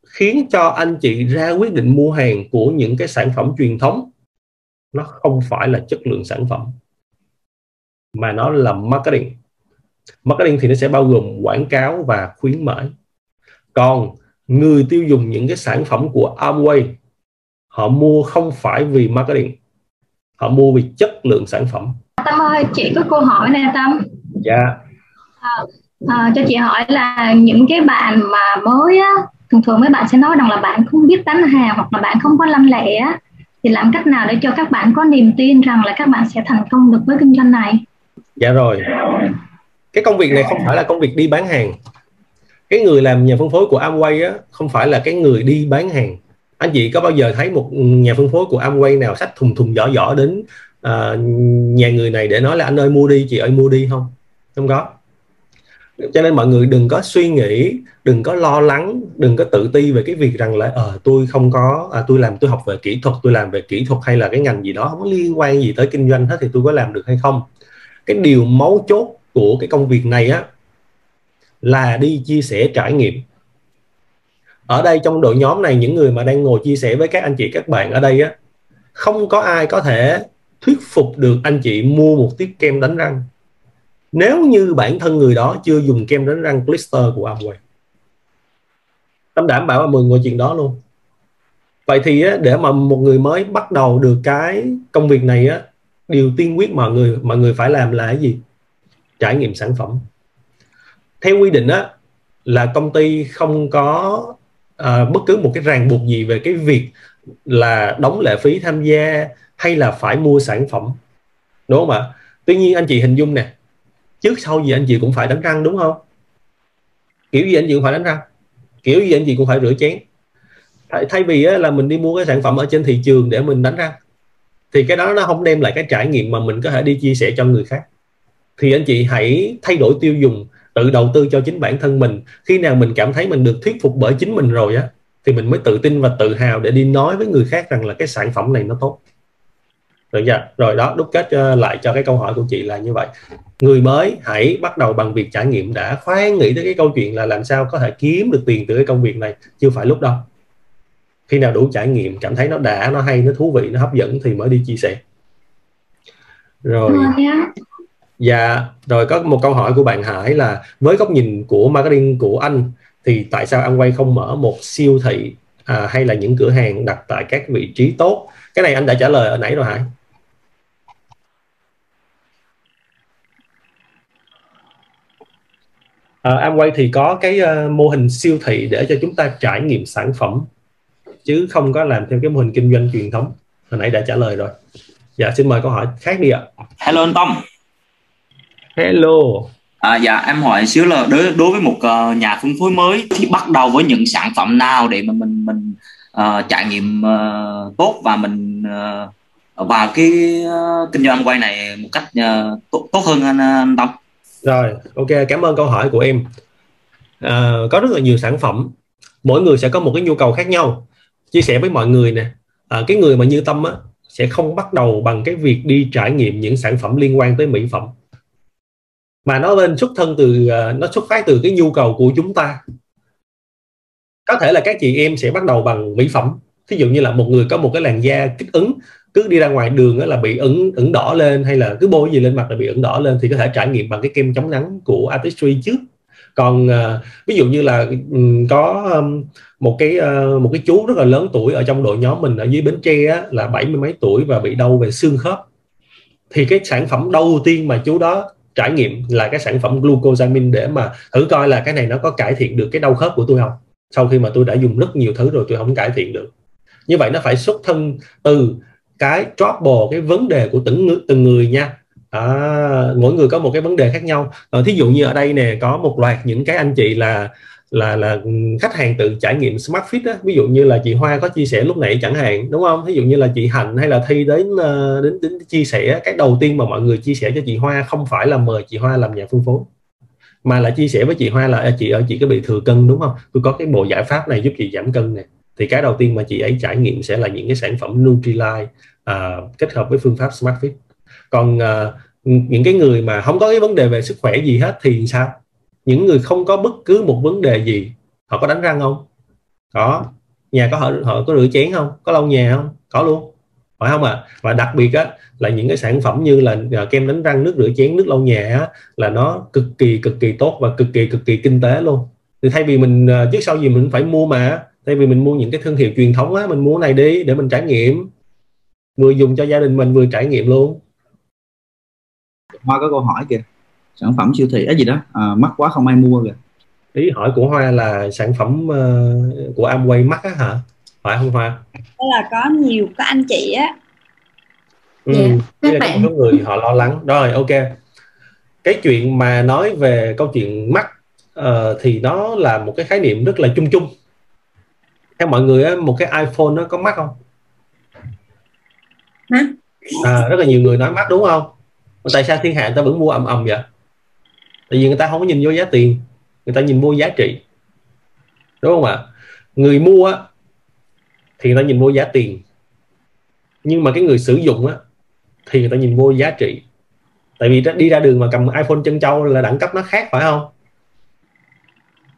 khiến cho anh chị ra quyết định mua hàng của những cái sản phẩm truyền thống, nó không phải là chất lượng sản phẩm, mà nó là marketing. Marketing thì nó sẽ bao gồm quảng cáo và khuyến mãi. Còn người tiêu dùng những cái sản phẩm của Amway họ mua không phải vì marketing họ mua vì chất lượng sản phẩm. Tâm ơi chị có câu hỏi nè Tâm. Dạ. À, à, cho chị hỏi là những cái bạn mà mới á thường thường mấy bạn sẽ nói rằng là bạn không biết bán hàng hoặc là bạn không có lanh lẹ á thì làm cách nào để cho các bạn có niềm tin rằng là các bạn sẽ thành công được với kinh doanh này? Dạ rồi. Cái công việc này không phải là công việc đi bán hàng cái người làm nhà phân phối của Amway á không phải là cái người đi bán hàng. Anh chị có bao giờ thấy một nhà phân phối của Amway nào sách thùng thùng giỏ giỏ đến uh, nhà người này để nói là anh ơi mua đi chị ơi mua đi không? Không có. Cho nên mọi người đừng có suy nghĩ đừng có lo lắng đừng có tự ti về cái việc rằng là ờ tôi không có à, tôi làm tôi học về kỹ thuật tôi làm về kỹ thuật hay là cái ngành gì đó không có liên quan gì tới kinh doanh hết thì tôi có làm được hay không? Cái điều mấu chốt của cái công việc này á là đi chia sẻ trải nghiệm. Ở đây trong đội nhóm này những người mà đang ngồi chia sẻ với các anh chị các bạn ở đây á không có ai có thể thuyết phục được anh chị mua một tiết kem đánh răng. Nếu như bản thân người đó chưa dùng kem đánh răng blister của Amway tâm đảm bảo là 10 ngồi chuyện đó luôn. Vậy thì á, để mà một người mới bắt đầu được cái công việc này á điều tiên quyết mọi người mọi người phải làm là cái gì? Trải nghiệm sản phẩm theo quy định á là công ty không có uh, bất cứ một cái ràng buộc gì về cái việc là đóng lệ phí tham gia hay là phải mua sản phẩm. Đúng không ạ? Tuy nhiên anh chị hình dung nè trước sau gì anh chị cũng phải đánh răng đúng không? Kiểu gì anh chị cũng phải đánh răng kiểu gì anh chị cũng phải rửa chén. Thay, thay vì á, là mình đi mua cái sản phẩm ở trên thị trường để mình đánh răng thì cái đó nó không đem lại cái trải nghiệm mà mình có thể đi chia sẻ cho người khác. Thì anh chị hãy thay đổi tiêu dùng tự đầu tư cho chính bản thân mình. Khi nào mình cảm thấy mình được thuyết phục bởi chính mình rồi á, thì mình mới tự tin và tự hào để đi nói với người khác rằng là cái sản phẩm này nó tốt. Được chưa? Rồi đó, đúc kết ờ, lại cho cái câu hỏi của chị là như vậy. Người mới hãy bắt đầu bằng việc trải nghiệm đã. Khoan nghĩ tới cái câu chuyện là làm sao có thể kiếm được tiền từ cái công việc này. Chưa phải lúc đó. Khi nào đủ trải nghiệm, cảm thấy nó đã, nó hay, nó thú vị, nó hấp dẫn thì mới đi chia sẻ. Rồi. Dạ dạ rồi có một câu hỏi của bạn Hải là với góc nhìn của marketing của anh thì tại sao anh quay không mở một siêu thị à, hay là những cửa hàng đặt tại các vị trí tốt? Cái này anh đã trả lời ở nãy rồi Hải. À, Amway thì có cái uh, mô hình siêu thị để cho chúng ta trải nghiệm sản phẩm chứ không có làm theo cái mô hình kinh doanh truyền thống. Hồi nãy đã trả lời rồi. Dạ xin mời câu hỏi khác đi ạ. Hello anh Tâm hello. À, dạ em hỏi xíu là đối đối với một uh, nhà phân phối mới thì bắt đầu với những sản phẩm nào để mà mình mình uh, trải nghiệm uh, tốt và mình uh, vào cái uh, kinh doanh quay này một cách uh, tốt, tốt hơn anh, anh Tâm rồi ok cảm ơn câu hỏi của em. À, có rất là nhiều sản phẩm mỗi người sẽ có một cái nhu cầu khác nhau. Chia sẻ với mọi người nè à, cái người mà như tâm á sẽ không bắt đầu bằng cái việc đi trải nghiệm những sản phẩm liên quan tới mỹ phẩm mà nó lên xuất thân từ ờ, nó xuất phát từ cái nhu cầu của chúng ta. Có thể là các chị em sẽ bắt đầu bằng mỹ phẩm. Ví dụ như là một người có một cái làn da kích ứng cứ đi ra ngoài đường là bị ửng ửng đỏ lên hay là cứ bôi gì lên mặt là bị ửng đỏ lên thì có thể trải nghiệm bằng cái kem chống nắng của Artistry trước. Còn uh, ví dụ như là um, có um, một cái uh, một cái chú rất là lớn tuổi ở trong đội nhóm mình ở dưới bến tre á, là bảy mươi mấy tuổi và bị đau về xương khớp. Thì cái sản phẩm đầu tiên mà chú đó trải nghiệm là cái sản phẩm glucosamine để mà thử coi là cái này nó có cải thiện được cái đau khớp của tôi không? Sau khi mà tôi đã dùng rất nhiều thứ rồi tôi không cải thiện được. Như vậy nó phải xuất thân từ cái trouble cái vấn đề của từng người từng người nha. À, mỗi người có một cái vấn đề khác nhau. À, thí dụ như ở đây nè có một loạt những cái anh chị là là là khách hàng tự trải nghiệm smart fit á. Ví dụ như là chị Hoa có chia sẻ lúc nãy chẳng hạn đúng không? Ví dụ như là chị Hạnh hay là Thi đến ờ, đến đến chia sẻ cái đầu tiên mà mọi người chia sẻ cho chị Hoa không phải là mời chị Hoa làm nhà phân phối mà là chia sẻ với chị Hoa là chị ở chị có bị thừa cân đúng không? Tôi có cái bộ giải pháp này giúp chị giảm cân này thì cái đầu tiên mà chị ấy trải nghiệm sẽ là những cái sản phẩm Nutrilite à, kết hợp với phương pháp Smart Fit. Còn à, những cái người mà không có cái vấn đề về sức khỏe gì hết thì sao? Những người không có bất cứ một vấn đề gì họ có đánh răng không? Có. Nhà có họ họ có rửa chén không? Có lau nhà không? Có luôn. Phải không ạ? À? và đặc biệt á là những cái sản phẩm như là à, kem đánh răng nước rửa chén nước lau nhà á, là nó cực kỳ cực kỳ tốt và cực kỳ cực kỳ kinh tế luôn. Thì thay vì mình à, trước sau gì mình phải mua mà thay vì mình mua những cái thương hiệu truyền thống á mình mua này đi để mình trải nghiệm. Vừa dùng cho gia đình mình vừa trải nghiệm luôn. Hoa có câu hỏi kìa sản phẩm siêu thị á gì đó. À, mắc quá không ai mua kìa. Ý hỏi của hoa là sản phẩm uh, của Amway mắc á hả? Phải không hoa? Đó là có nhiều có anh chị á. Ừ, yeah. Dạ, các bạn. có người họ lo lắng. Rồi ok. Cái chuyện mà nói về câu chuyện mắc uh, thì nó là một cái khái niệm rất là chung chung. Theo mọi người á, một cái iPhone nó có mắc không? Mắc. À, rất là nhiều người nói mắc đúng không? Tại sao thiên hạ người ta vẫn mua ầm ầm vậy tại vì người ta không có nhìn vô giá tiền người ta nhìn vô giá trị. Đúng không ạ? Người mua á, thì người ta nhìn vô giá tiền. Nhưng mà cái người sử dụng á, thì người ta nhìn vô giá trị. Tại vì đi ra đường mà cầm iPhone chân châu là đẳng cấp nó khác phải không?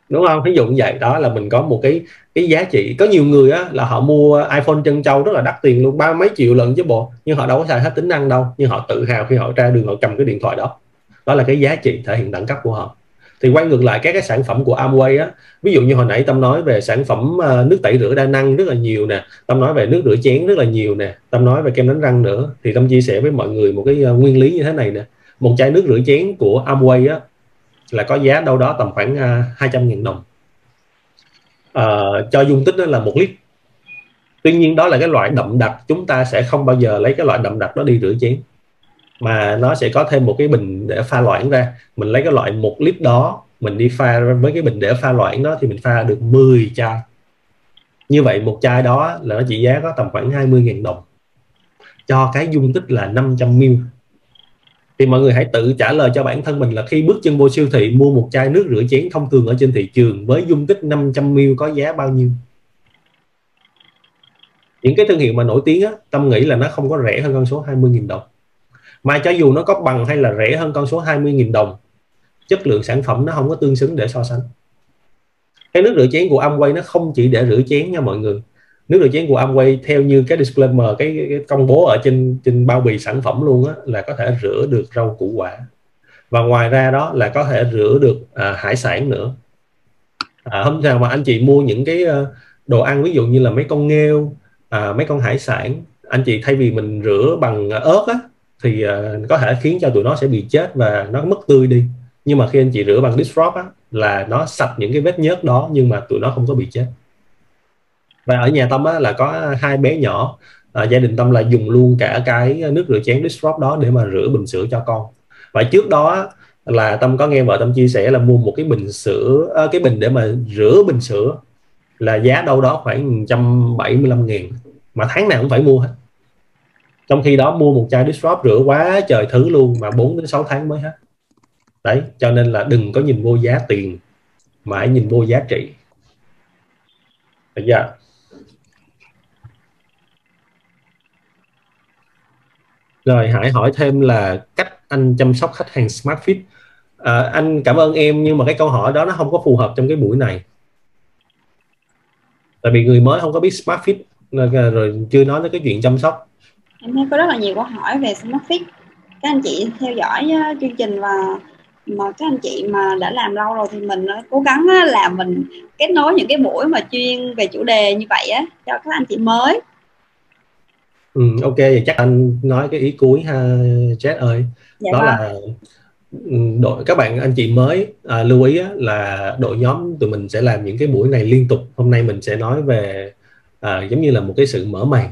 Đúng không? Ví dụ như vậy. Đó là mình có một cái cái giá trị. Có nhiều người á là họ mua iPhone chân châu rất là đắt tiền luôn ba mấy triệu lần chứ bộ. Nhưng họ đâu có xài hết tính năng đâu. Nhưng họ tự hào khi họ ra đường họ cầm cái điện thoại đó đó là cái giá trị thể hiện đẳng cấp của họ. Thì quay ngược lại các cái sản phẩm của Amway á ví dụ như hồi nãy tâm nói về sản phẩm ờ, nước tẩy rửa đa năng rất là nhiều nè tâm nói về nước rửa chén rất là nhiều nè tâm nói về kem đánh răng nữa thì tâm chia sẻ với mọi người một cái ờ, nguyên lý như thế này nè. Một chai nước rửa chén của Amway á là có giá đâu đó tầm khoảng ờ, 200 000 đồng. À, cho dung tích đó là một lít. Tuy nhiên đó là cái loại đậm đặc chúng ta sẽ không bao giờ lấy cái loại đậm đặc đó đi rửa chén mà nó sẽ có thêm một cái bình để pha loãng ra. Mình lấy cái loại một lít đó mình đi pha với cái bình để pha loãng đó thì mình pha được 10 chai. Như vậy một chai đó là nó chỉ giá có tầm khoảng 20.000 đồng. Cho cái dung tích là 500 ml. Thì mọi người hãy tự trả lời cho bản thân mình là khi bước chân vô siêu thị mua một chai nước rửa chén thông thường ở trên thị trường với dung tích 500 ml có giá bao nhiêu? Những cái thương hiệu mà nổi tiếng á, tâm nghĩ là nó không có rẻ hơn con số 20.000 đồng mà cho dù nó có bằng hay là rẻ hơn con số 20.000 đồng chất lượng sản phẩm nó không có tương xứng để so sánh. Cái nước rửa chén của Amway nó không chỉ để rửa chén nha mọi người. Nước rửa chén của Amway theo như cái disclaimer cái, cái công bố ở trên trên bao bì sản phẩm luôn á là có thể rửa được rau củ quả. Và ngoài ra đó là có thể rửa được à, hải sản nữa. À, hôm nào mà anh chị mua những cái ờ, đồ ăn ví dụ như là mấy con nghêu à, mấy con hải sản anh chị thay vì mình rửa bằng ớt á thì uh, có thể khiến cho tụi nó sẽ bị chết và nó mất tươi đi. Nhưng mà khi anh chị rửa bằng dish á là nó sạch những cái vết nhớt đó nhưng mà tụi nó không có bị chết. Và ở nhà tâm á, là có hai bé nhỏ à, gia đình tâm là dùng luôn cả cái nước rửa chén dish đó để mà rửa bình sữa cho con. Và trước đó là tâm có nghe vợ tâm chia sẻ là mua một cái bình sữa à, cái bình để mà rửa bình sữa là giá đâu đó khoảng 175 ngàn. Mà tháng nào cũng phải mua hết trong khi đó mua một chai disrupt rửa quá trời thứ luôn mà 4 đến 6 tháng mới hết. Đấy cho nên là đừng có nhìn vô giá tiền mà hãy nhìn vô giá trị. Được chưa? Rồi hãy hỏi thêm là cách anh chăm sóc khách hàng smart fit. À, anh cảm ơn em nhưng mà cái câu hỏi đó nó không có phù hợp trong cái buổi này. Tại vì người mới không có biết smart fit rồi chưa nói tới cái chuyện chăm sóc em thấy có rất là nhiều câu hỏi về SmartFit các anh chị theo dõi uh, chương trình và mà các anh chị mà đã làm lâu rồi thì mình uh, cố gắng uh, là mình kết nối những cái buổi mà chuyên về chủ đề như vậy á cho các anh chị mới. Ừ, ok vậy chắc anh nói cái ý cuối ha Jet ơi. Dạ đó vâng. là ừ, đội các bạn anh chị mới à, lưu ý á, là đội nhóm tụi mình sẽ làm những cái buổi này liên tục. Hôm nay mình sẽ nói về à, giống như là một cái sự mở màn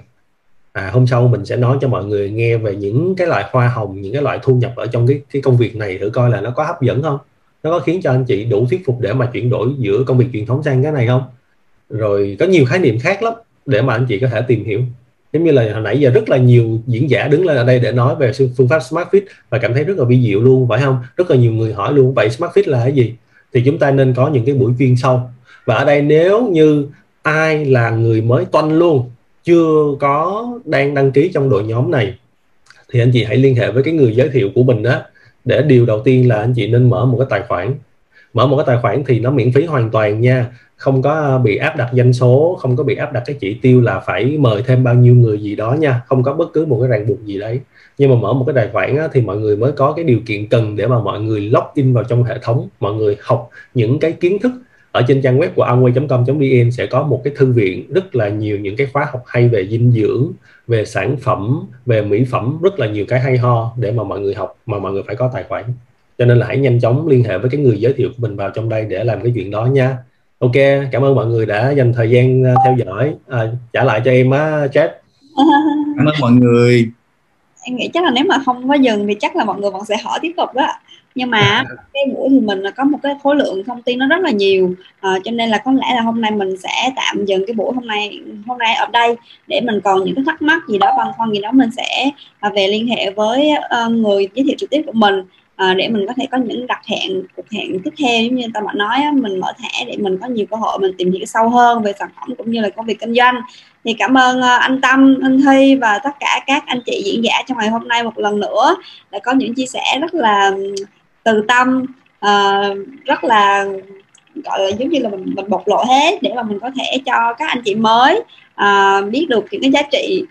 à, hôm sau mình sẽ nói cho mọi người nghe về những cái loại hoa hồng những cái loại thu nhập ở trong cái cái công việc này thử coi là nó có hấp dẫn không. Nó có khiến cho anh chị đủ thuyết phục để mà chuyển đổi giữa công việc truyền thống sang cái này không? Rồi có nhiều khái niệm khác lắm để mà anh chị có thể tìm hiểu. Giống như là hồi nãy giờ rất là nhiều diễn giả đứng lên ở đây để nói về phương pháp smart fit và cảm thấy rất là vi diệu luôn phải không? Rất là nhiều người hỏi luôn vậy smart fit là cái gì? Thì chúng ta nên có những cái buổi chuyên sâu. Và ở đây nếu như ai là người mới toanh luôn chưa có đang đăng ký trong đội nhóm này thì anh chị hãy liên hệ với cái người giới thiệu của mình đó để điều đầu tiên là anh chị nên mở một cái tài khoản. Mở một cái tài khoản thì nó miễn phí hoàn toàn nha không có bị áp đặt danh số không có bị áp đặt cái chỉ tiêu là phải mời thêm bao nhiêu người gì đó nha không có bất cứ một cái ràng buộc gì đấy. Nhưng mà mở một cái tài khoản á, thì mọi người mới có cái điều kiện cần để mà mọi người log in vào trong hệ thống mọi người học những cái kiến thức ở trên trang web của amway.com.vn sẽ có một cái thư viện rất là nhiều những cái khóa học hay về dinh dưỡng về sản phẩm về mỹ phẩm rất là nhiều cái hay ho để mà mọi người học mà mọi người phải có tài khoản. Cho nên là hãy nhanh chóng liên hệ với cái người giới thiệu của mình vào trong đây để làm cái chuyện đó nha. Ok cảm ơn mọi người đã dành thời gian ờ, theo dõi. À, trả lại cho em á chat. Cảm ơn mọi người. Em nghĩ chắc là nếu mà không có dừng thì chắc là mọi người vẫn sẽ hỏi tiếp tục đó nhưng mà cái buổi thì mình có một cái khối lượng thông tin nó rất là nhiều. À, cho nên là có lẽ là hôm nay mình sẽ tạm dừng cái buổi hôm nay hôm nay ở đây để mình còn những cái thắc mắc gì đó băn khoăn gì đó mình sẽ à, về liên hệ với uh, người giới thiệu trực tiếp của mình à, để mình có thể có những đặt hẹn cuộc hẹn tiếp theo. Giống như ta bạn nói mình mở thẻ để mình có nhiều cơ hội mình tìm hiểu sâu hơn về sản phẩm cũng như là công việc kinh doanh. Thì cảm ơn anh Tâm, anh Thi và tất cả các anh chị diễn giả trong ngày hôm nay một lần nữa đã có những chia sẻ rất là từ tâm uh, rất là gọi là giống như là mình, mình bộc lộ hết để mà mình có thể cho các anh chị mới uh, biết được những cái giá trị